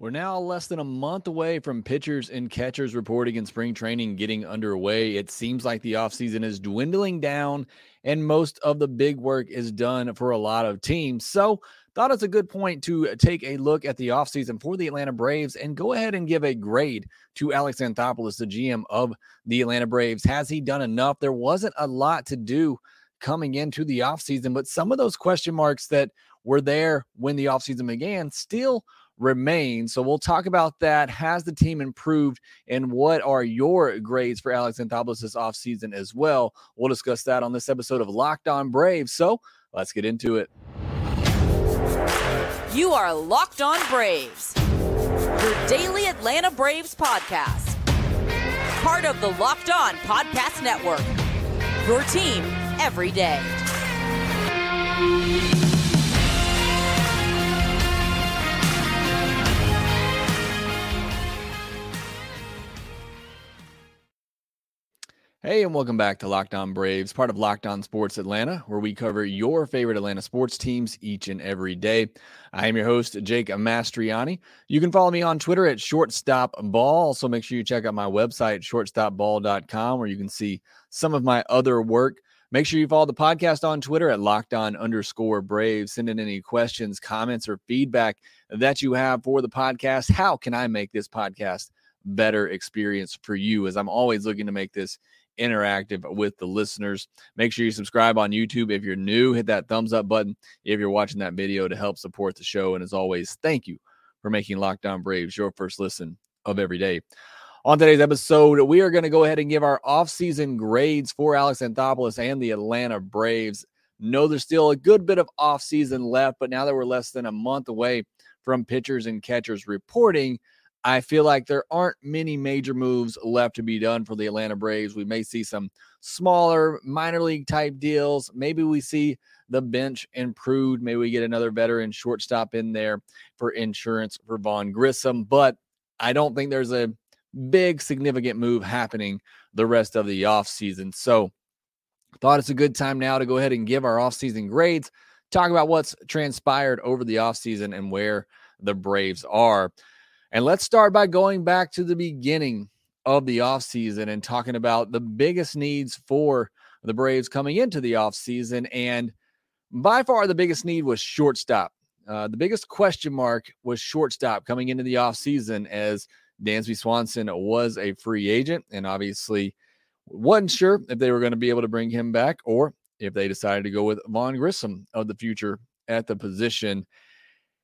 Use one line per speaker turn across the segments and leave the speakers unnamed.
We're now less than a month away from pitchers and catchers reporting in spring training getting underway. It seems like the offseason is dwindling down and most of the big work is done for a lot of teams. So, thought it's a good point to take a look at the offseason for the Atlanta Braves and go ahead and give a grade to Alex Anthopoulos, the GM of the Atlanta Braves. Has he done enough? There wasn't a lot to do coming into the offseason, but some of those question marks that were there when the offseason began still remain. So we'll talk about that. Has the team improved? And what are your grades for Alex Anthopoulos this offseason as well? We'll discuss that on this episode of Locked On Braves. So let's get into it.
You are Locked On Braves, your daily Atlanta Braves podcast. Part of the Locked On Podcast Network. Your team every day.
Hey, and welcome back to Locked On Braves, part of Locked On Sports Atlanta, where we cover your favorite Atlanta sports teams each and every day. I am your host, Jake Mastriani. You can follow me on Twitter at shortstopball. Also, make sure you check out my website, shortstopball.com, where you can see some of my other work. Make sure you follow the podcast on Twitter at locked on underscore Braves. Send in any questions, comments, or feedback that you have for the podcast. How can I make this podcast better experience for you? As I'm always looking to make this interactive with the listeners. Make sure you subscribe on YouTube. If you're new, hit that thumbs up button if you're watching that video to help support the show. And as always, thank you for making Locked On Braves your first listen of every day. On today's episode, we are going to go ahead and give our offseason grades for Alex Anthopoulos and the Atlanta Braves. Know there's still a good bit of offseason left, but now that we're less than a month away from pitchers and catchers reporting, I feel like there aren't many major moves left to be done for the Atlanta Braves. We may see some smaller minor league type deals. Maybe we see the bench improved. Maybe we get another veteran shortstop in there for insurance for Vaughn Grissom. But I don't think there's a big significant move happening the rest of the offseason. So thought it's a good time now to go ahead and give our offseason grades, talk about what's transpired over the offseason and where the Braves are. And let's start by going back to the beginning of the offseason and talking about the biggest needs for the Braves coming into the offseason. And by far, the biggest need was shortstop. Uh, the biggest question mark was shortstop coming into the offseason as Dansby Swanson was a free agent and obviously wasn't sure if they were going to be able to bring him back or if they decided to go with Vaughn Grissom of the future at the position.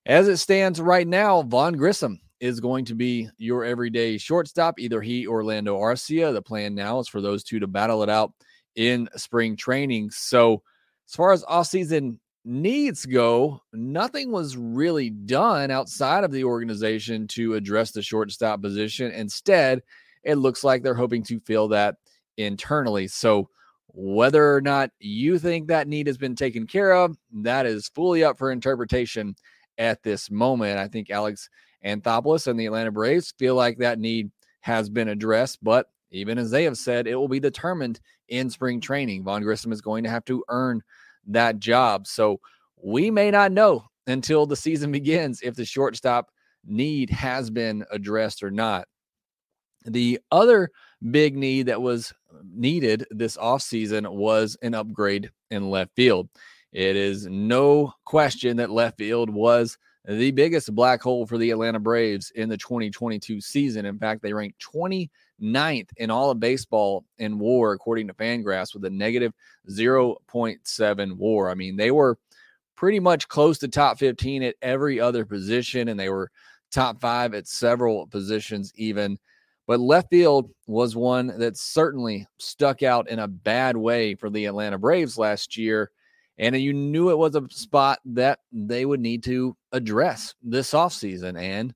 As it stands right now, Vaughn Grissom is going to be your everyday shortstop, either he or Orlando Arcia. The plan now is for those two to battle it out in spring training. So, as far as offseason needs go, nothing was really done outside of the organization to address the shortstop position. Instead, it looks like they're hoping to fill that internally. So, whether or not you think that need has been taken care of, that is fully up for interpretation at this moment. I think Alex Anthopoulos and the Atlanta Braves feel like that need has been addressed, but even as they have said, it will be determined in spring training. Vaughn Grissom is going to have to earn that job. So we may not know until the season begins if the shortstop need has been addressed or not. The other big need that was needed this offseason was an upgrade in left field. It is no question that left field was the biggest black hole for the Atlanta Braves in the 2022 season. In fact, they ranked 29th in all of baseball in war, according to Fangraphs, with a negative 0.7 war. I mean, they were pretty much close to top 15 at every other position, and they were top five at several positions, even. But left field was one that certainly stuck out in a bad way for the Atlanta Braves last year. And you knew it was a spot that they would need to address this offseason. And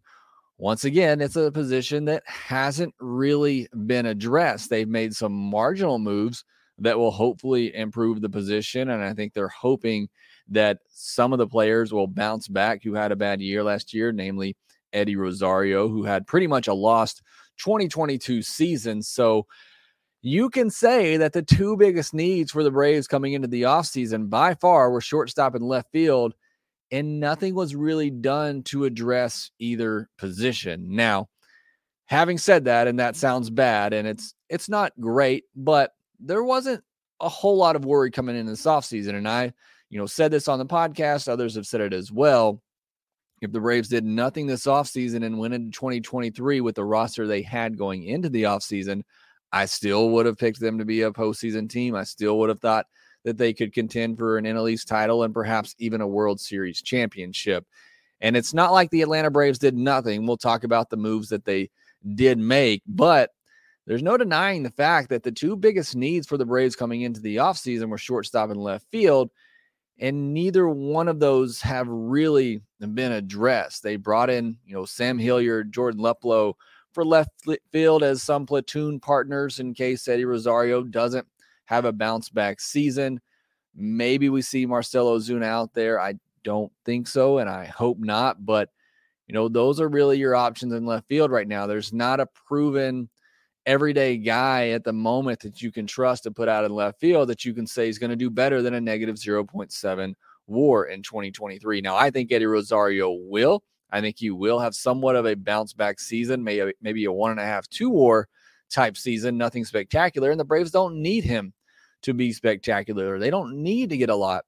once again, it's a position that hasn't really been addressed. They've made some marginal moves that will hopefully improve the position. And I think they're hoping that some of the players will bounce back who had a bad year last year, namely Eddie Rosario, who had pretty much a lost 2022 season. So you can say that the two biggest needs for the Braves coming into the offseason by far were shortstop and left field. and nothing was really done to address either position. Now, having said that, and that sounds bad, and it's it's not great, but there wasn't a whole lot of worry coming in this offseason. And I, you know, said this on the podcast, others have said it as well. If the Braves did nothing this offseason and went into 2023 with the roster they had going into the offseason, I still would have picked them to be a postseason team. I still would have thought that they could contend for an NL East title and perhaps even a World Series championship. And it's not like the Atlanta Braves did nothing. We'll talk about the moves that they did make, but there's no denying the fact that the two biggest needs for the Braves coming into the offseason were shortstop and left field. And neither one of those have really been addressed. They brought in, you know, Sam Hilliard, Jordan Luplow for left field as some platoon partners in case Eddie Rosario doesn't have a bounce back season. Maybe we see Marcelo Ozuna out there. I don't think so, and I hope not. But, you know, those are really your options in left field right now. There's not a proven everyday guy at the moment that you can trust to put out in left field that you can say is going to do better than a negative 0.7 war in 2023. Now, I think Eddie Rosario will. I think he will have somewhat of a bounce back season, maybe, uh, maybe a one and a half, two war type season, nothing spectacular. And the Braves don't need him to be spectacular. They don't need to get a lot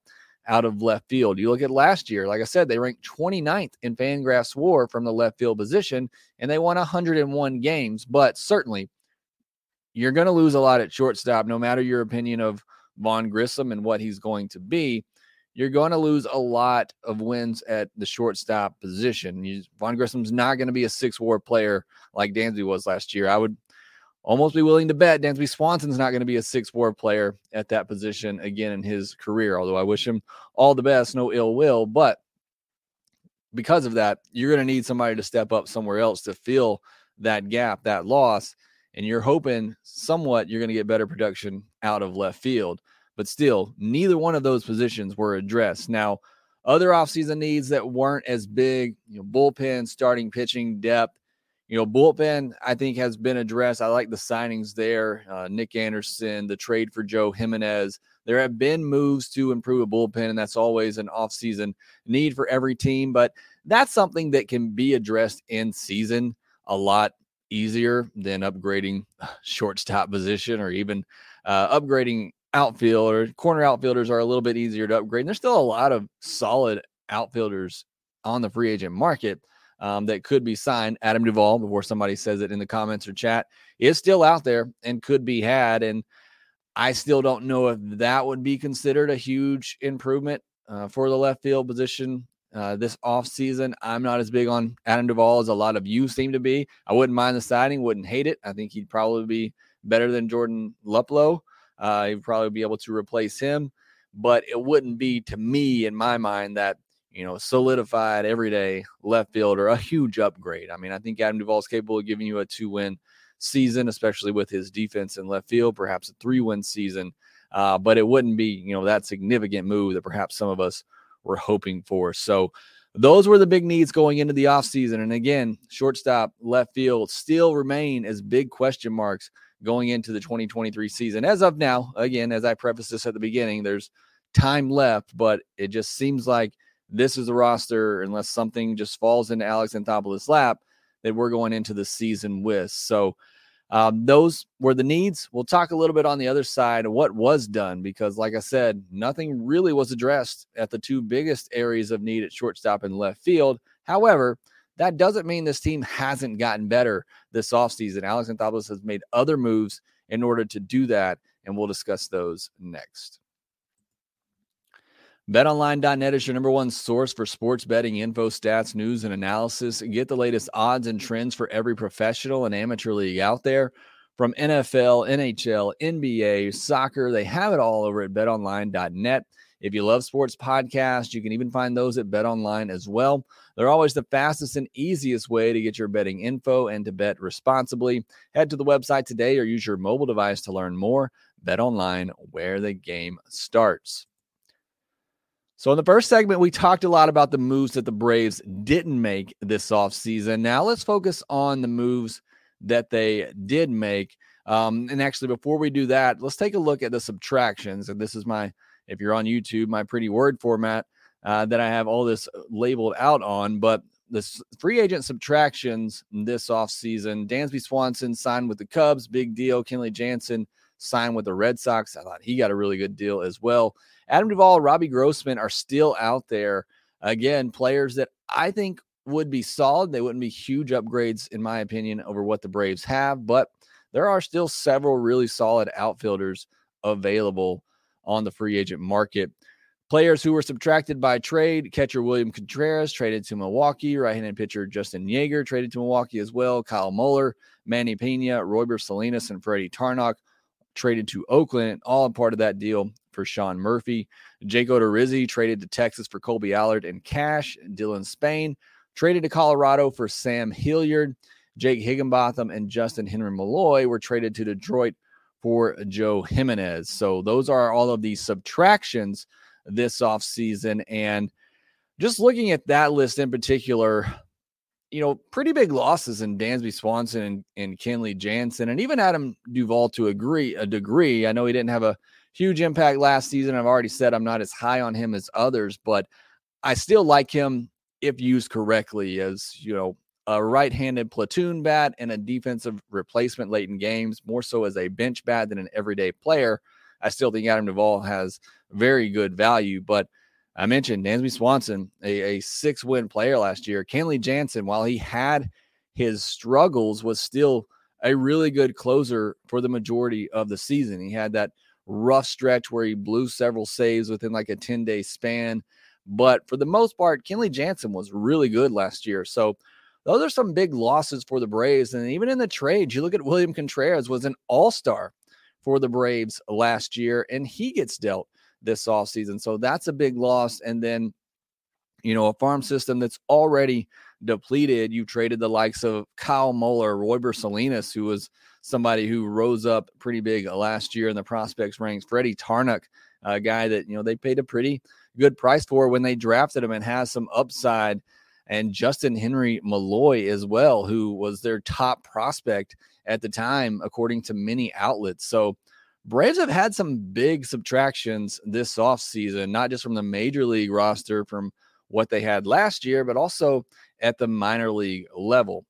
out of left field. You look at last year, like I said, they ranked 29th in Fangraphs WAR from the left field position, and they won 101 games. But certainly, you're going to lose a lot at shortstop, no matter your opinion of Vaughn Grissom and what he's going to be. You're going to lose a lot of wins at the shortstop position. You, Vaughn Grissom's not going to be a six WAR player like Dansby was last year. I would almost be willing to bet Dansby Swanson's not going to be a six war player at that position again in his career. Although I wish him all the best, no ill will. But because of that, you're going to need somebody to step up somewhere else to fill that gap, that loss. And you're hoping somewhat you're going to get better production out of left field. But still, neither one of those positions were addressed. Now, other offseason needs that weren't as big, you know, bullpen, starting pitching, depth you know, bullpen, I think, has been addressed. I like the signings there. Uh, Nick Anderson, the trade for Joe Jimenez. There have been moves to improve a bullpen, and that's always an offseason need for every team. But that's something that can be addressed in season a lot easier than upgrading shortstop position or even uh, upgrading outfield or corner outfielders are a little bit easier to upgrade. And there's still a lot of solid outfielders on the free agent market um, that could be signed. Adam Duvall, before somebody says it in the comments or chat, is still out there and could be had. And I still don't know if that would be considered a huge improvement uh, for the left field position uh, this offseason. I'm not as big on Adam Duvall as a lot of you seem to be. I wouldn't mind the signing, wouldn't hate it. I think he'd probably be better than Jordan Luplow. Uh, he'd probably be able to replace him, but it wouldn't be to me, in my mind, that you know, solidified everyday left fielder, a huge upgrade. I mean, I think Adam Duvall is capable of giving you a two win season, especially with his defense in left field, perhaps a three win season. Uh, but it wouldn't be, you know, that significant move that perhaps some of us were hoping for. So those were the big needs going into the offseason. And again, shortstop, left field still remain as big question marks going into the 2023 season. As of now, again, as I prefaced this at the beginning, there's time left, but it just seems like this is a roster, unless something just falls into Alex Anthopoulos' lap, that we're going into the season with. So um, those were the needs. We'll talk a little bit on the other side of what was done because, like I said, nothing really was addressed at the two biggest areas of need at shortstop and left field. However, that doesn't mean this team hasn't gotten better this offseason. Alex Anthopoulos has made other moves in order to do that, and we'll discuss those next. BetOnline.net is your number one source for sports betting info, stats, news, and analysis. Get the latest odds and trends for every professional and amateur league out there. From NFL, NHL, NBA, soccer, they have it all over at betonline.net. If you love sports podcasts, you can even find those at BetOnline as well. They're always the fastest and easiest way to get your betting info and to bet responsibly. Head to the website today or use your mobile device to learn more. BetOnline, where the game starts. So, in the first segment, we talked a lot about the moves that the Braves didn't make this offseason. Now, let's focus on the moves that they did make. Um, and actually, before we do that, let's take a look at the subtractions. And this is my, if you're on YouTube, my pretty word format. uh, that I have all this labeled out on. But the free agent subtractions this offseason Dansby Swanson signed with the Cubs, big deal. Kenley Jansen signed with the Red Sox. I thought he got a really good deal as well. Adam Duvall, Robbie Grossman are still out there. Again, players that I think would be solid. They wouldn't be huge upgrades, in my opinion, over what the Braves have, but there are still several really solid outfielders available on the free agent market. Players who were subtracted by trade catcher William Contreras traded to Milwaukee, right handed pitcher Justin Yeager traded to Milwaukee as well, Kyle Muller, Manny Pena, Royber Salinas, and Freddie Tarnok traded to Oakland, all part of that deal for Sean Murphy. Jake Odorizzi traded to Texas for Kolby Allard and cash. Dylan Spain traded to Colorado for Sam Hilliard. Jake Higginbotham and Justin Henry Malloy were traded to Detroit for Joe Jimenez. So those are all of the subtractions this offseason. And just looking at that list in particular, you know, pretty big losses in Dansby Swanson and, and Kenley Jansen, and even Adam Duvall to agree a degree. I know he didn't have a huge impact last season. I've already said I'm not as high on him as others, but I still like him if used correctly as you know a right-handed platoon bat and a defensive replacement late in games, more so as a bench bat than an everyday player. I still think Adam Duvall has very good value, but I mentioned Dansby Swanson, a, a six win player last year. Kenley Jansen, while he had his struggles, was still a really good closer for the majority of the season. He had that rough stretch where he blew several saves within like a 10 day span. But for the most part, Kenley Jansen was really good last year. So those are some big losses for the Braves. And even in the trades, you look at William Contreras was an all-star for the Braves last year, and he gets dealt this offseason. So that's a big loss. And then, you know, a farm system that's already depleted. You traded the likes of Kyle Muller, Royber Salinas, who was somebody who rose up pretty big last year in the prospects ranks. Freddie Tarnok, a guy that, you know, they paid a pretty good price for when they drafted him and has some upside. And Justin Henry Malloy as well, who was their top prospect at the time, according to many outlets. So Braves have had some big subtractions this offseason, not just from the major league roster from what they had last year, but also at the minor league level.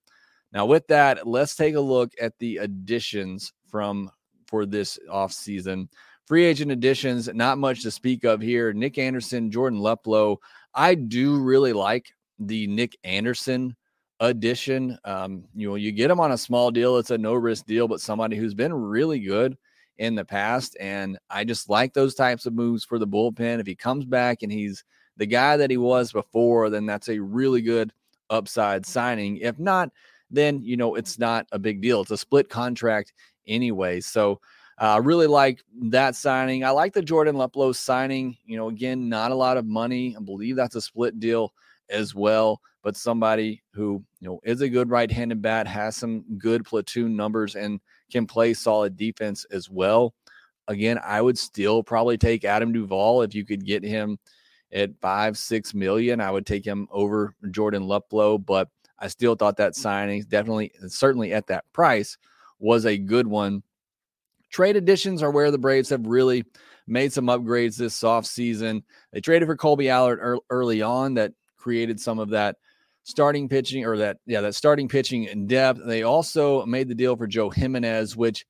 Now, with that, let's take a look at the additions from for this offseason. Free agent additions, not much to speak of here. Nick Anderson, Jordan Luplow. I do really like the Nick Anderson addition. Um, you know, you get him on a small deal, it's a no risk deal, but somebody who's been really good in the past. And I just like those types of moves for the bullpen. If he comes back and he's the guy that he was before, then that's a really good upside signing. If not, then, you know, it's not a big deal. It's a split contract anyway. So, I uh, really like that signing. I like the Jordan Luplow signing. You know, again, not a lot of money. I believe that's a split deal as well, but somebody who, you know, is a good right-handed bat, has some good platoon numbers and can play solid defense as well. Again, I would still probably take Adam Duvall if you could get him at five, six million. I would take him over Jordan Luplow, but I still thought that signing definitely, certainly at that price, was a good one. Trade additions are where the Braves have really made some upgrades this offseason. They traded for Kolby Allard early on that created some of that starting pitching or that yeah that starting pitching in depth. They also made the deal for Joe Jimenez, which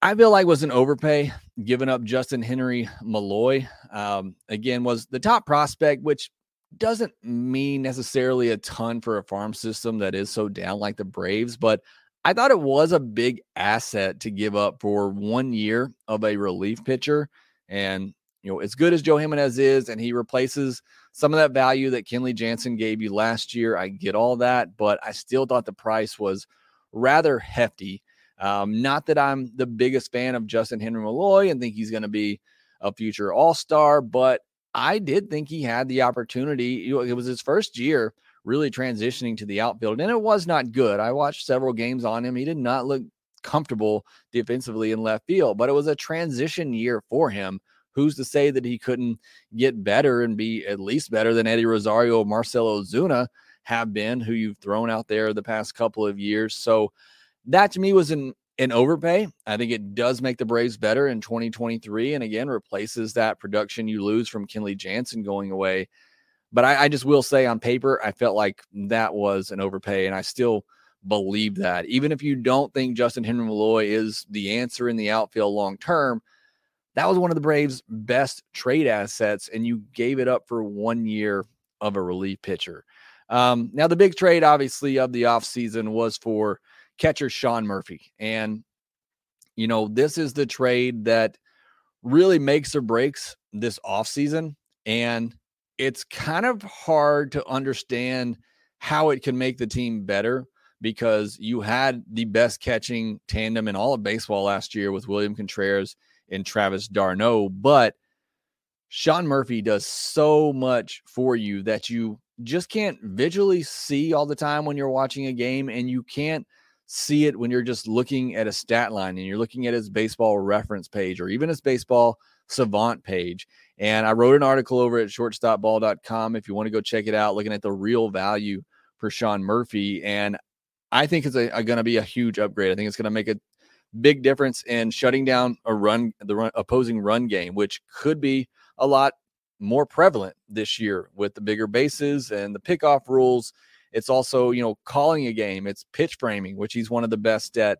I feel like was an overpay, giving up Justin Henry Malloy. Um, again, was the top prospect, which doesn't mean necessarily a ton for a farm system that is so down like the Braves, but I thought it was a big asset to give up for one year of a relief pitcher. And, you know, as good as Joe Jimenez is, and he replaces some of that value that Kenley Jansen gave you last year. I get all that, but I still thought the price was rather hefty. Um, not that I'm the biggest fan of Justin Henry Malloy and think he's going to be a future All Star, but I did think he had the opportunity. It was his first year really transitioning to the outfield, and it was not good. I watched several games on him. He did not look comfortable defensively in left field, but it was a transition year for him who's to say that he couldn't get better and be at least better than Eddie Rosario, Marcelo Ozuna have been, who you've thrown out there the past couple of years. So that to me was an an overpay. I think it does make the Braves better in 2023 and again replaces that production you lose from Kenley Jansen going away. But I, I, just will say on paper, I felt like that was an overpay, and I still believe that. Even if you don't think Justin Henry Malloy is the answer in the outfield long term, that was one of the Braves' best trade assets, and you gave it up for one year of a relief pitcher. Um, now, the big trade, obviously, of the offseason was for catcher Sean Murphy. And, you know, this is the trade that really makes or breaks this offseason. And it's kind of hard to understand how it can make the team better because you had the best catching tandem in all of baseball last year with William Contreras and Travis d'Arnaud. But Sean Murphy does so much for you that you just can't visually see all the time when you're watching a game, and you can't see it when you're just looking at a stat line and you're looking at his baseball reference page or even his baseball savant page. And I wrote an article over at shortstopball.com if you want to go check it out, looking at the real value for Sean Murphy. And I think it's going to be a huge upgrade. I think it's going to make a big difference in shutting down a run, the run, opposing run game, which could be a lot more prevalent this year with the bigger bases and the pickoff rules. It's also, you know, calling a game, it's pitch framing, which he's one of the best at.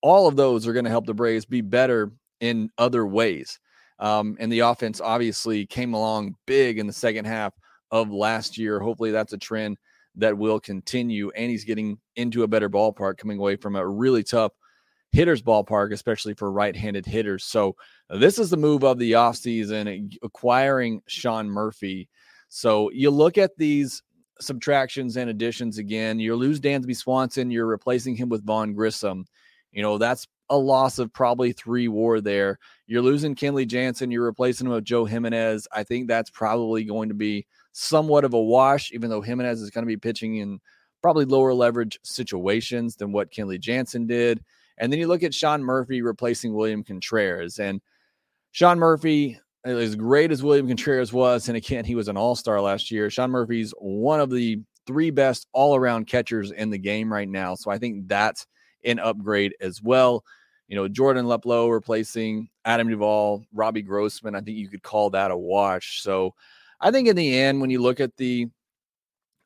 All of those are going to help the Braves be better in other ways. Um, and the offense obviously came along big in the second half of last year. Hopefully, that's a trend that will continue. And he's getting into a better ballpark, coming away from a really tough hitters ballpark, especially for right-handed hitters. So this is the move of the offseason, eh, acquiring Sean Murphy. So you look at these subtractions and additions again. You lose Dansby Swanson, you're replacing him with Vaughn Grissom. You know, that's a loss of probably three war there. You're losing Kenley Jansen, you're replacing him with Joe Jimenez. I think that's probably going to be somewhat of a wash, even though Jimenez is going to be pitching in probably lower leverage situations than what Kenley Jansen did. And then you look at Sean Murphy replacing William Contreras. And Sean Murphy, as great as William Contreras was, and again, he was an all star last year, Sean Murphy's one of the three best all around catchers in the game right now. So I think that's an upgrade as well. You know, Jordan Luplow replacing Adam Duvall, Robbie Grossman. I think you could call that a wash. So I think in the end, when you look at the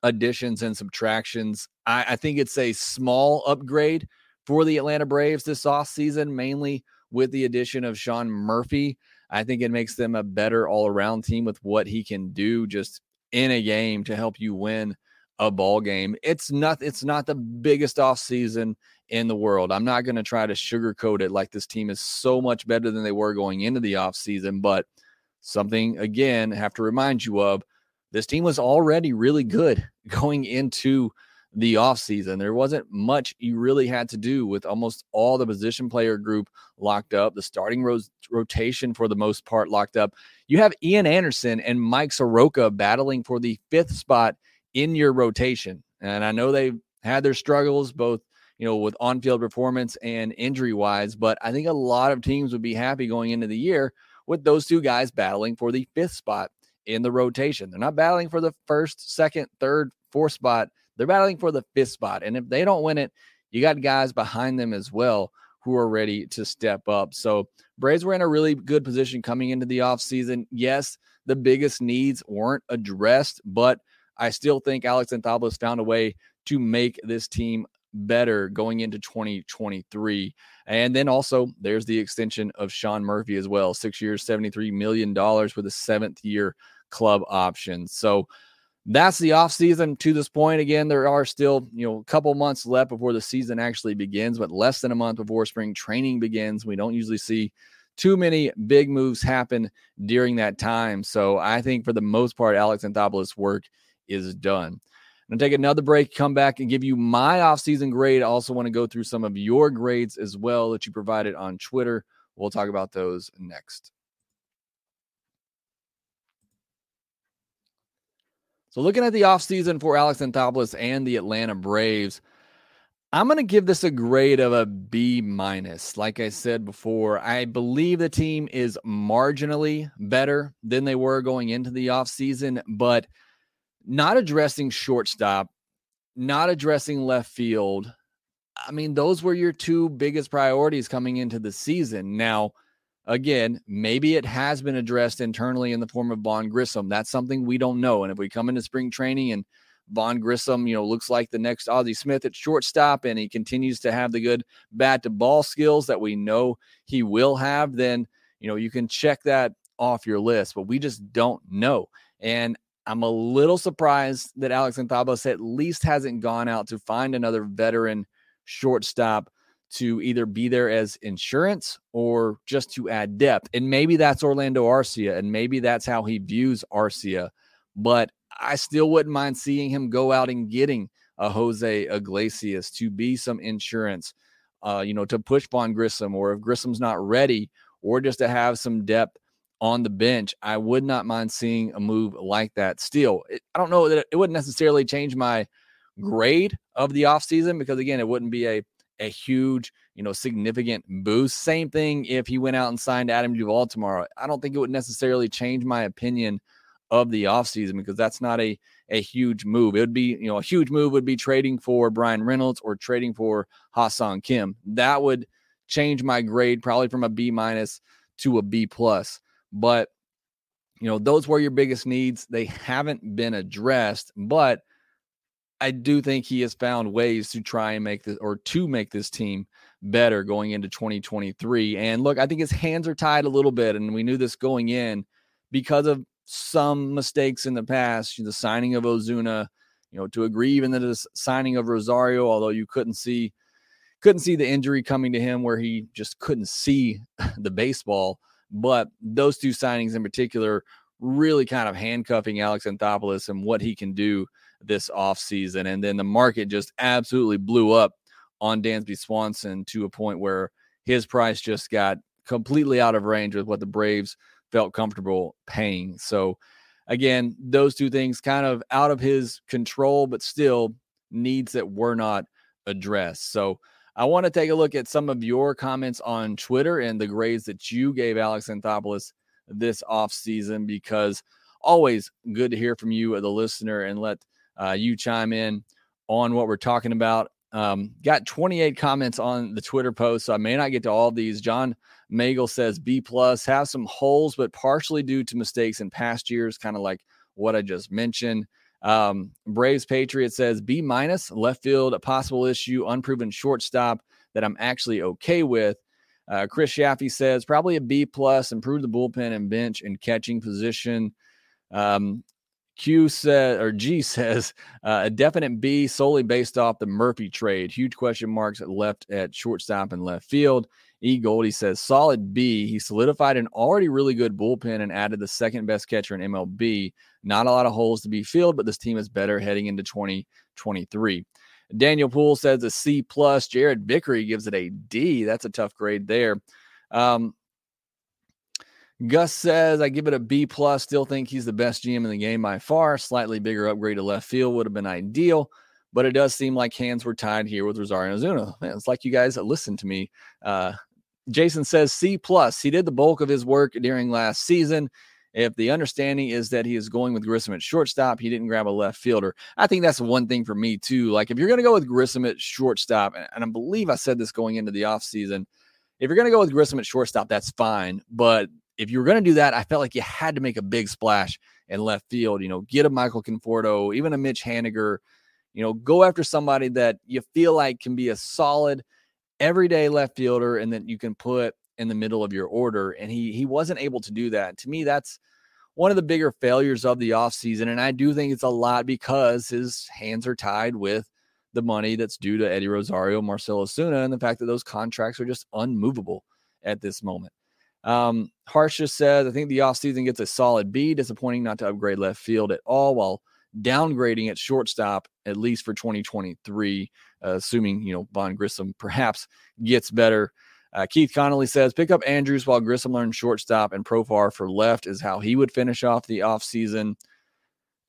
additions and subtractions, I, I think it's a small upgrade for the Atlanta Braves this offseason, mainly with the addition of Sean Murphy. I think it makes them a better all around team with what he can do just in a game to help you win a ball game. It's not it's not the biggest offseason in the world. I'm not going to try to sugarcoat it like this team is so much better than they were going into the offseason, but something again, I have to remind you of this team was already really good going into the offseason. There wasn't much you really had to do with almost all the position player group locked up, the starting ro- rotation for the most part locked up. You have Ian Anderson and Mike Soroka battling for the fifth spot in your rotation. And I know they've had their struggles both, you know, with on-field performance and injury-wise, but I think a lot of teams would be happy going into the year with those two guys battling for the fifth spot in the rotation. They're not battling for the first, second, third, fourth spot they're battling for the fifth spot. And if they don't win it, you got guys behind them as well who are ready to step up. So Braves were in a really good position coming into the offseason. Yes, the biggest needs weren't addressed, but I still think Alex Anthopoulos found a way to make this team better going into 2023. And then also there's the extension of Sean Murphy as well. Six years, $73 million with a seventh year club option. So that's the offseason to this point. Again, there are still, you know, a couple months left before the season actually begins, but less than a month before spring training begins. We don't usually see too many big moves happen during that time. So I think for the most part, Alex Anthopoulos' work is done. I'm going to take another break, come back and give you my offseason grade. I also want to go through some of your grades as well that you provided on Twitter. We'll talk about those next. So looking at the offseason for Alex Anthopoulos and the Atlanta Braves, I'm going to give this a grade of a B minus. Like I said before, I believe the team is marginally better than they were going into the offseason, but not addressing shortstop, not addressing left field. I mean, those were your two biggest priorities coming into the season. Now, again, maybe it has been addressed internally in the form of Vaughn Grissom. That's something we don't know. And if we come into spring training and Vaughn Grissom, you know, looks like the next Ozzie Smith at shortstop and he continues to have the good bat to ball skills that we know he will have, then, you know, you can check that off your list. But we just don't know. And I'm a little surprised that Alex Anthopoulos at least hasn't gone out to find another veteran shortstop to either be there as insurance or just to add depth. And maybe that's Orlando Arcia, and maybe that's how he views Arcia. But I still wouldn't mind seeing him go out and getting a Jose Iglesias to be some insurance, uh, you know, to push Vaughn Grissom, or if Grissom's not ready, or just to have some depth on the bench. I would not mind seeing a move like that. Still, it, I don't know that it wouldn't necessarily change my grade of the offseason because again, it wouldn't be a a huge, you know, significant boost. Same thing if he went out and signed Adam Duvall tomorrow. I don't think it would necessarily change my opinion of the offseason because that's not a a huge move. It would be, you know, a huge move would be trading for Bryan Reynolds or trading for Ha-Seong Kim. That would change my grade probably from a B minus to a B plus. But you know, those were your biggest needs. They haven't been addressed, but I do think he has found ways to try and make this or to make this team better going into 2023. And look, I think his hands are tied a little bit, and we knew this going in because of some mistakes in the past. The signing of Ozuna, you know, to agree even the signing of Rosario, although you couldn't see couldn't see the injury coming to him where he just couldn't see the baseball. But those two signings in particular really kind of handcuffing Alex Anthopoulos and what he can do this offseason. And then the market just absolutely blew up on Dansby Swanson to a point where his price just got completely out of range with what the Braves felt comfortable paying. So, again, those two things kind of out of his control, but still needs that were not addressed. So, I want to take a look at some of your comments on Twitter and the grades that you gave Alex Anthopoulos this offseason because always good to hear from you, the listener, and let uh, you chime in on what we're talking about. Um, got 28 comments on the Twitter post, so I may not get to all these. John Magel says B plus have some holes, but partially due to mistakes in past years, kind of like what I just mentioned. Um, Braves Patriot says B minus left field, a possible issue, unproven shortstop that I'm actually okay with. Uh, Chris Shaffy says probably a B plus, improve the bullpen and bench and catching position. Um, Q said or G says uh, a definite B solely based off the Murphy trade. Huge question marks left at shortstop and left field. E Goldie says solid B. He solidified an already really good bullpen and added the second best catcher in MLB. Not a lot of holes to be filled, but this team is better heading into 2023. Daniel Poole says a C plus. Jared Vickery gives it a D. That's a tough grade there. Um, Gus says I give it a B plus. Still think he's the best GM in the game by far. Slightly bigger upgrade to left field would have been ideal, but it does seem like hands were tied here with Rosario Ozuna. Man, it's like you guys listen to me. Uh, Jason says C plus. He did the bulk of his work during last season. If the understanding is that he is going with Grissom at shortstop, he didn't grab a left fielder. I think that's one thing for me too. Like if you're going to go with Grissom at shortstop, and I believe I said this going into the offseason, if you're going to go with Grissom at shortstop, that's fine. But if you were going to do that, I felt like you had to make a big splash in left field. You know, get a Michael Conforto, even a Mitch Haniger. You know, go after somebody that you feel like can be a solid everyday left fielder, and that you can put in the middle of your order. And he he wasn't able to do that. To me, that's one of the bigger failures of the offseason. And I do think it's a lot because his hands are tied with the money that's due to Eddie Rosario, Marcelo Ozuna, and the fact that those contracts are just unmovable at this moment. Um, Harsh just says, I think the offseason gets a solid B. Disappointing not to upgrade left field at all while downgrading at shortstop, at least for 2023, uh, assuming, you know, Vaughn Grissom perhaps gets better. Uh, Keith Connolly says, pick up Andrus while Grissom learns shortstop and Profar for left is how he would finish off the offseason.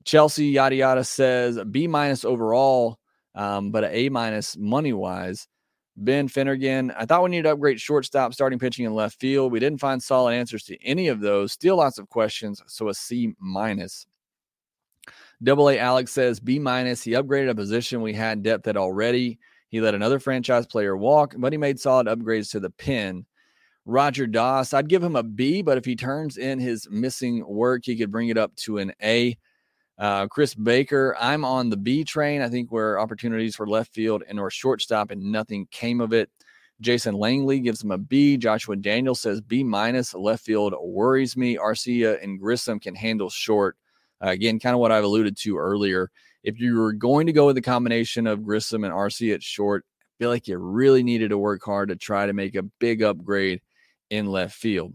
Chelsea yada yada says B minus overall, um, but an A minus money wise. Ben Finnegan, I thought we needed to upgrade shortstop, starting pitching, and left field. We didn't find solid answers to any of those. Still lots of questions, so a C minus. Double A Alex says B minus. He upgraded a position we had depth at already. He let another franchise player walk, but he made solid upgrades to the pen. Roger Doss, I'd give him a B, but if he turns in his missing work, he could bring it up to an A. Uh, Chris Baker, I'm on the B train. I think where opportunities for left field and or shortstop, and nothing came of it. Jason Langley gives him a B. Joshua Daniel says B minus. Left field worries me. Arcia and Grissom can handle short. Uh, again, kind of what I've alluded to earlier. If you were going to go with the combination of Grissom and Arcia at short, I feel like you really needed to work hard to try to make a big upgrade in left field.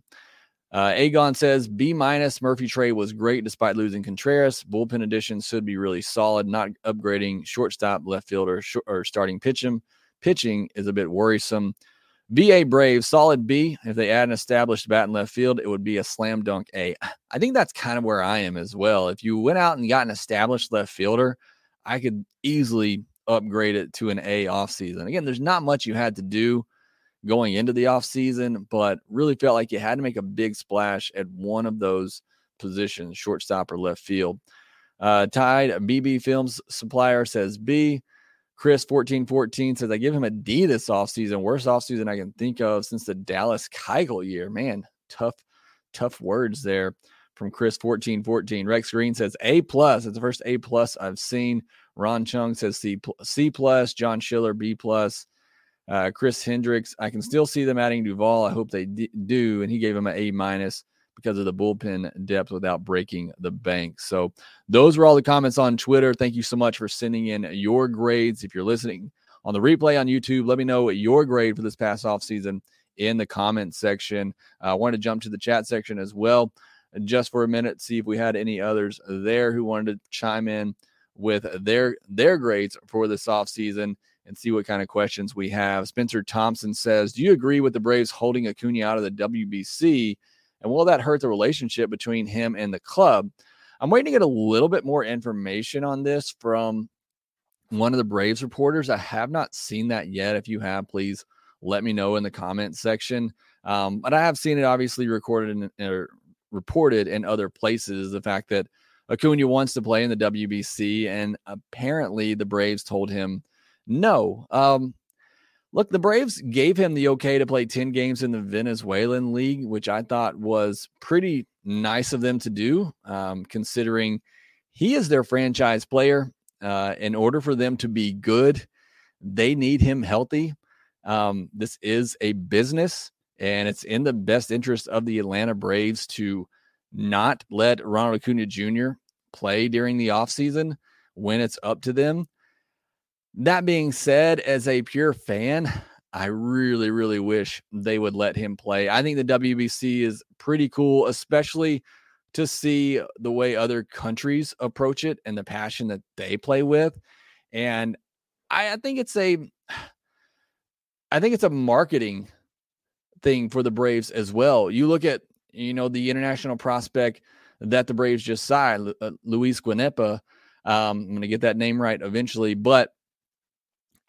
Uh, Agon says B minus Murphy trade was great despite losing Contreras. Bullpen additions should be really solid. Not upgrading shortstop, left fielder, sh- or starting pitching. Pitching is a bit worrisome. BA Brave, solid B. If they add an established bat in left field, it would be a slam dunk A. I think that's kind of where I am as well. If you went out and got an established left fielder, I could easily upgrade it to an A offseason. Again, there's not much you had to do going into the offseason, but really felt like you had to make a big splash at one of those positions, shortstop or left field. Uh, Tide BB Films supplier says B. Chris 1414 says I give him a D this offseason. Worst offseason I can think of since the Dallas Keuchel year. Man, tough, tough words there from Chris 1414. Rex Green says A plus. It's the first A plus I've seen. Ron Chung says C C plus. John Schiller B plus. Uh, Chris Hendricks, I can still see them adding Duvall. I hope they d- do. And he gave him an A minus because of the bullpen depth without breaking the bank. So those were all the comments on Twitter. Thank you so much for sending in your grades. If you're listening on the replay on YouTube, let me know your grade for this past off season in the comment section. I uh, wanted to jump to the chat section as well just for a minute, see if we had any others there who wanted to chime in with their their grades for this off season and see what kind of questions we have. Spencer Thompson says, Do you agree with the Braves holding Acuna out of the WBC? And will that hurt the relationship between him and the club? I'm waiting to get a little bit more information on this from one of the Braves reporters. I have not seen that yet. If you have, please let me know in the comment section. Um, but I have seen it obviously recorded and er, reported in other places. The fact that Acuna wants to play in the WBC, and apparently the Braves told him no. Um, look, the Braves gave him the okay to play 10 games in the Venezuelan league, which I thought was pretty nice of them to do, um, considering he is their franchise player. Uh, in order for them to be good, they need him healthy. Um, this is a business, and it's in the best interest of the Atlanta Braves to not let Ronald Acuna Jr. play during the offseason when it's up to them. That being said, as a pure fan, I really, really wish they would let him play. I think the WBC is pretty cool, especially to see the way other countries approach it and the passion that they play with. And I, I think it's a I think it's a marketing thing for the Braves as well. You look at, you know, the international prospect that the Braves just signed, uh, Luis Guanipa. Um, I'm going to get that name right eventually, but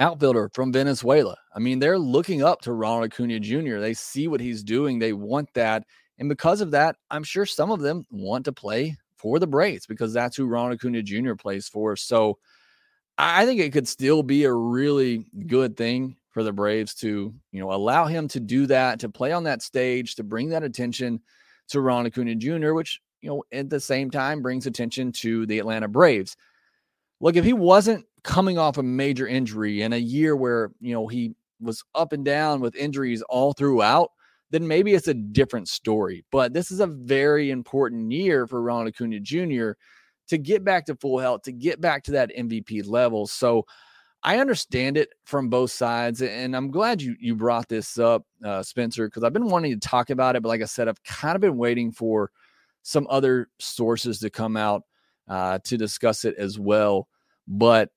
outfielder from Venezuela. I mean, they're looking up to Ronald Acuna Jr. They see what he's doing, they want that. And because of that, I'm sure some of them want to play for the Braves because that's who Ronald Acuna Jr. plays for. So I think it could still be a really good thing for the Braves to, you know, allow him to do that, to play on that stage, to bring that attention to Ronald Acuna Jr., which, you know, at the same time brings attention to the Atlanta Braves. Look, if he wasn't coming off a major injury in a year where, you know, he was up and down with injuries all throughout, then maybe it's a different story. But this is a very important year for Ronald Acuna Jr. to get back to full health, to get back to that MVP level. So I understand it from both sides, and I'm glad you you brought this up, uh, Spencer, because I've been wanting to talk about it. But like I said, I've kind of been waiting for some other sources to come out uh, to discuss it as well. But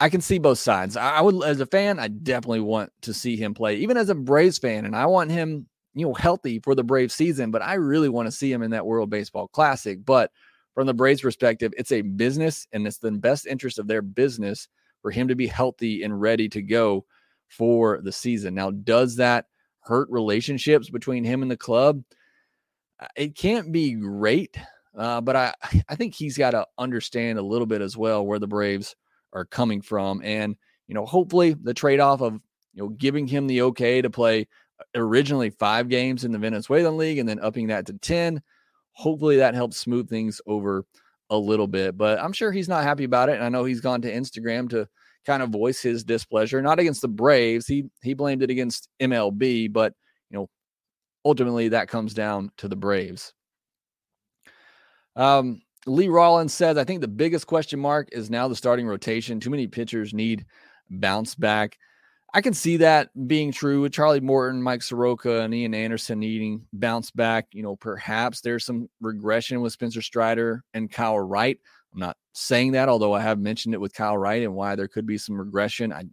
I can see both sides. I would, as a fan, I definitely want to see him play, even as a Braves fan, and I want him, you know, healthy for the Braves season. But I really want to see him in that World Baseball Classic. But from the Braves' perspective, it's a business, and it's the best interest of their business for him to be healthy and ready to go for the season. Now, does that hurt relationships between him and the club? Uh, it can't be great, uh, but I I think he's got to understand a little bit as well where the Braves are coming from. And, you know, hopefully the trade off of, you know, giving him the okay to play originally five games in the Venezuelan league and then upping that to 10. Hopefully that helps smooth things over a little bit, but I'm sure he's not happy about it. And I know he's gone to Instagram to kind of voice his displeasure, not against the Braves. He he blamed it against MLB, but you know, ultimately that comes down to the Braves. Um, Lee Rollins says, I think the biggest question mark is now the starting rotation. Too many pitchers need bounce back. I can see that being true with Charlie Morton, Mike Soroka, and Ian Anderson needing bounce back. You know, perhaps there's some regression with Spencer Strider and Kyle Wright. I'm not saying that, although I have mentioned it with Kyle Wright and why there could be some regression. I,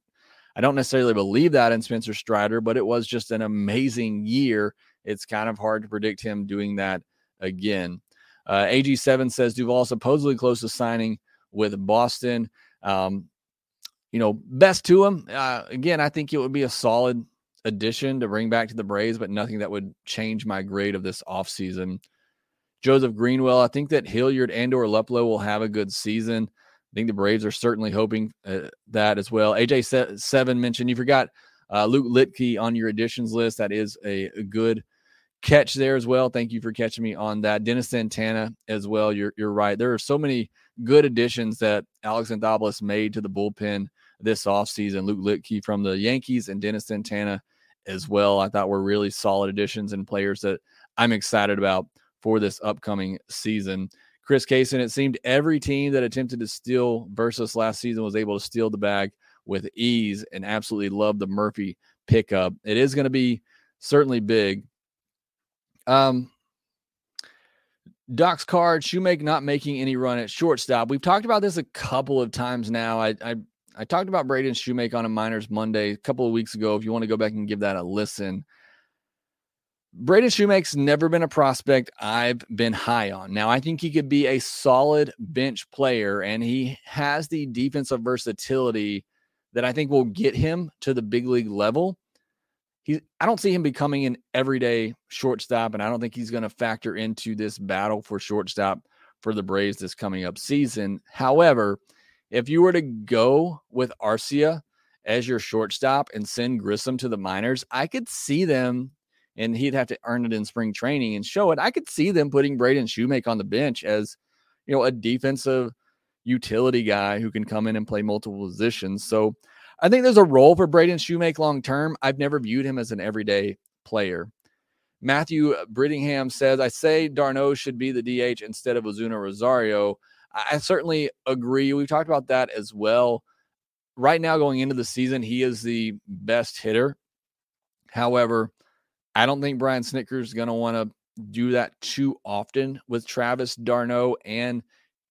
I don't necessarily believe that in Spencer Strider, but it was just an amazing year. It's kind of hard to predict him doing that again. Uh, AG7 says Duvall supposedly close to signing with Boston. Um, you know, best to him. Uh, again, I think it would be a solid addition to bring back to the Braves, but nothing that would change my grade of this offseason. Joseph Greenwell, I think that Hilliard and or Luplow will have a good season. I think the Braves are certainly hoping uh, that as well. AJ seven mentioned you forgot uh, Luke Luetge on your additions list. That is a, a, good catch there as well. Thank you for catching me on that. Dennis Santana as well. You're you're right. There are so many good additions that Alex Anthopoulos made to the bullpen this offseason. Luke Luetge from the Yankees and Dennis Santana as well. I thought were really solid additions and players that I'm excited about for this upcoming season. Chris Kaysen, it seemed every team that attempted to steal versus last season was able to steal the bag with ease and absolutely love the Murphy pickup. It is going to be certainly big. Um, Doc's card, Shoemaker not making any run at shortstop. We've talked about this a couple of times now. I I, I talked about Braden Shoemaker on a Minors Monday a couple of weeks ago. If you want to go back and give that a listen, Braden Shoemaker's never been a prospect I've been high on. Now, I think he could be a solid bench player, and he has the defensive versatility that I think will get him to the big league level he I don't see him becoming an everyday shortstop, and I don't think he's going to factor into this battle for shortstop for the Braves this coming up season. However, if you were to go with Arcia as your shortstop and send Grissom to the minors, I could see them, and he'd have to earn it in spring training and show it. I could see them putting Braden Shewmake on the bench as, you know, a defensive utility guy who can come in and play multiple positions. So I think there's a role for Braden Shewmake long term. I've never viewed him as an everyday player. Matthew uh, Brittingham says, I say d'Arnaud should be the DH instead of Ozuna Rosario. I certainly agree. We've talked about that as well. Right now, going into the season, he is the best hitter. However, I don't think Brian Snitker is going to want to do that too often with Travis d'Arnaud and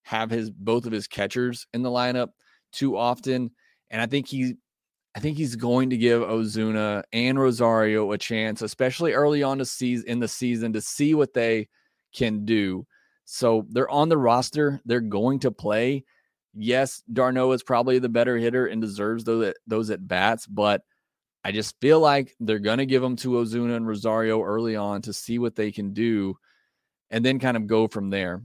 have his both of his catchers in the lineup too often. And I think he I think he's going to give Ozuna and Rosario a chance, especially early on to season in the season to see what they can do. So they're on the roster. They're going to play. Yes, d'Arnaud is probably the better hitter and deserves those those at bats, but I just feel like they're going to give them to Ozuna and Rosario early on to see what they can do and then kind of go from there.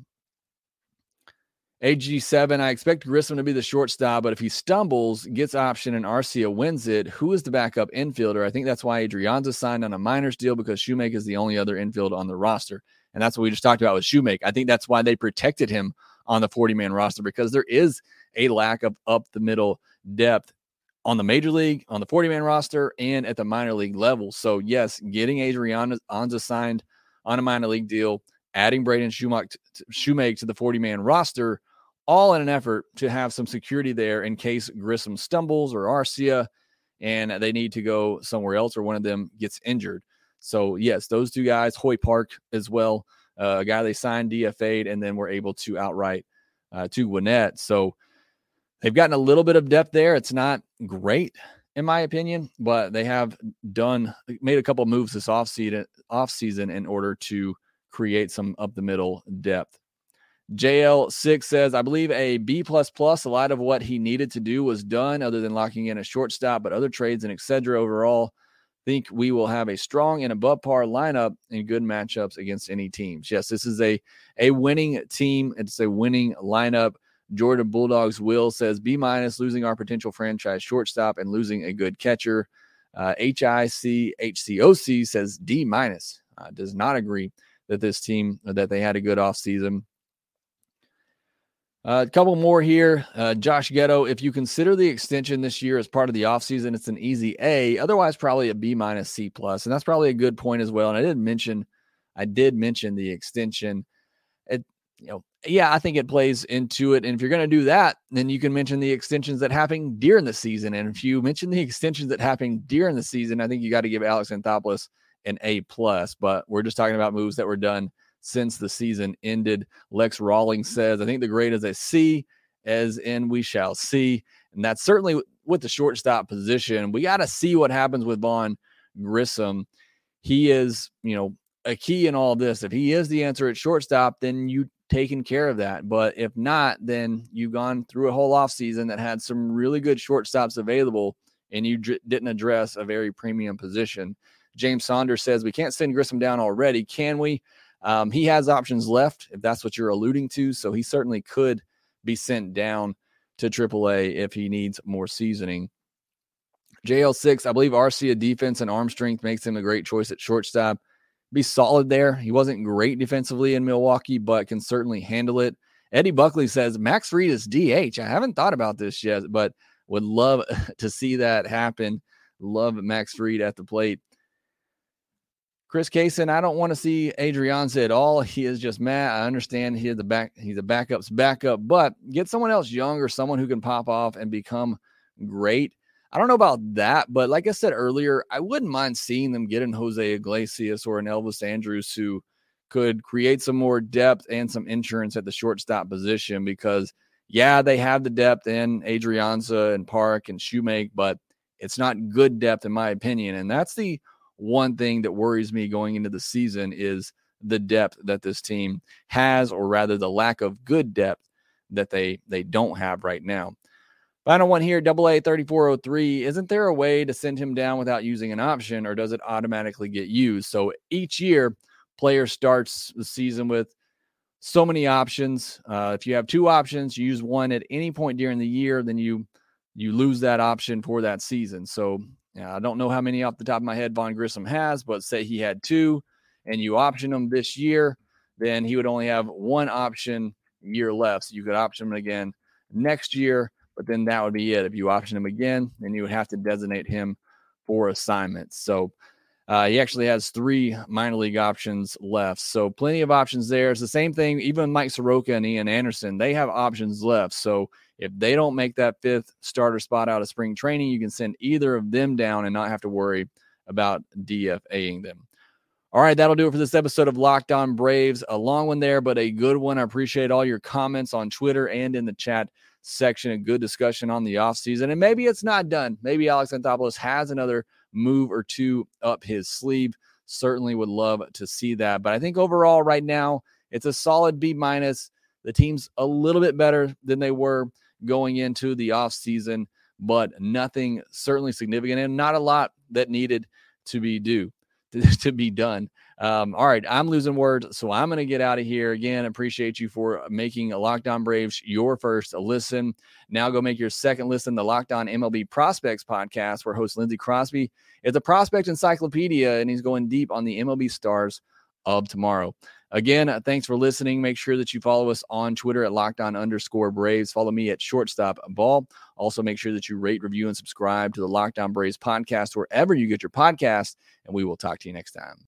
AG7, I expect Grissom to be the shortstop, but if he stumbles, gets option, and Arcia wins it, who is the backup infielder? I think that's why Adrianza signed on a minors deal because Shoemaker is the only other infield on the roster. And that's what we just talked about with Shoemaker. I think that's why they protected him on the 40 man roster because there is a lack of up the middle depth on the major league, on the 40 man roster, and at the minor league level. So, yes, getting Adrianza signed on a minor league deal, adding Braden Shewmake to the 40 man roster all in an effort to have some security there in case Grissom stumbles or Arcia and they need to go somewhere else or one of them gets injured. So, yes, those two guys, Hoy Park as well, uh, a guy they signed DFA'd and then were able to outright uh, to Gwinnett. So, they've gotten a little bit of depth there. It's not great, in my opinion, but they have done, made a couple moves this offseason, offseason in order to create some up the middle depth. JL6 says, I believe a B plus plus. A lot of what he needed to do was done, other than locking in a shortstop, but other trades and etc. Overall, think we will have a strong and above par lineup and good matchups against any teams. Yes, this is a a winning team. It's a winning lineup. Jordan Bulldogs Will says B minus losing our potential franchise shortstop and losing a good catcher. Uh, HIC HCOC says D minus uh, does not agree that this team that they had a good offseason. Uh, a couple more here. Uh, Josh Ghetto, if you consider the extension this year as part of the offseason, it's an easy A. Otherwise, probably a B minus C plus, and that's probably a good point as well. And I didn't mention, I did mention the extension. It, you know, yeah, I think it plays into it. And if you're going to do that, then you can mention the extensions that happen during the season. And if you mention the extensions that happen during the season, I think you got to give Alex Anthopoulos an A plus. But we're just talking about moves that were done since the season ended. Lex Rawlings mm-hmm. says, I think the grade is a C, as in we shall see. And that's certainly with the shortstop position. We got to see what happens with Vaughn Grissom. He is, you know, a key in all this. If he is the answer at shortstop, then you taken care of that. But if not, then you've gone through a whole offseason that had some really good shortstops available and you d- didn't address a very premium position. James Saunders says, We can't send Grissom down already, can we? Um, he has options left, if that's what you're alluding to. So he certainly could be sent down to AAA if he needs more seasoning. JL6, I believe Arcia defense and arm strength makes him a great choice at shortstop. Be solid there. He wasn't great defensively in Milwaukee, but can certainly handle it. Eddie Buckley says Max Fried is DH. I haven't thought about this yet, but would love to see that happen. Love Max Fried at the plate. Chris Kaysen, I don't want to see Adrianza at all. He is just mad. I understand he's the back, he's a backup's backup, but get someone else younger, someone who can pop off and become great. I don't know about that, but like I said earlier, I wouldn't mind seeing them get in Jose Iglesias or an Elvis Andrus who could create some more depth and some insurance at the shortstop position because yeah, they have the depth in Adrianza and Park and Shewmake, but it's not good depth in my opinion. And that's the one thing that worries me going into the season is the depth that this team has, or rather the lack of good depth that they they don't have right now. Final one here, double A 3403. Isn't there a way to send him down without using an option, or does it automatically get used? So each year, player starts the season with so many options. Uh, if you have two options, you use one at any point during the year, then you you lose that option for that season. So yeah, I don't know how many off the top of my head Vaughn Grissom has, but say he had two and you option him this year, then he would only have one option year left. So you could option him again next year, but then that would be it. If you option him again, then you would have to designate him for assignments. So uh, he actually has three minor league options left. So plenty of options there. It's the same thing. Even Mike Soroka and Ian Anderson, they have options left. So if they don't make that fifth starter spot out of spring training, you can send either of them down and not have to worry about DFAing them. All right, that'll do it for this episode of Locked On Braves. A long one there, but a good one. I appreciate all your comments on Twitter and in the chat section. A good discussion on the offseason. And maybe it's not done. Maybe Alex Anthopoulos has another move or two up his sleeve. Certainly would love to see that. But I think overall, right now, it's a solid B minus. The team's a little bit better than they were going into the offseason, but nothing certainly significant and not a lot that needed to be due to, to be done. Um, all right, I'm losing words, so I'm going to get out of here. Again, appreciate you for making Locked On Braves your first listen. Now go make your second listen, the Locked On MLB Prospects podcast, where host Lindsey Crosby is a prospect encyclopedia, and he's going deep on the MLB stars of tomorrow. Again, uh, thanks for listening. Make sure that you follow us on Twitter at lockdown underscore Braves. Follow me at shortstop ball. Also, make sure that you rate, review, and subscribe to the Locked On Braves podcast wherever you get your podcast. And we will talk to you next time.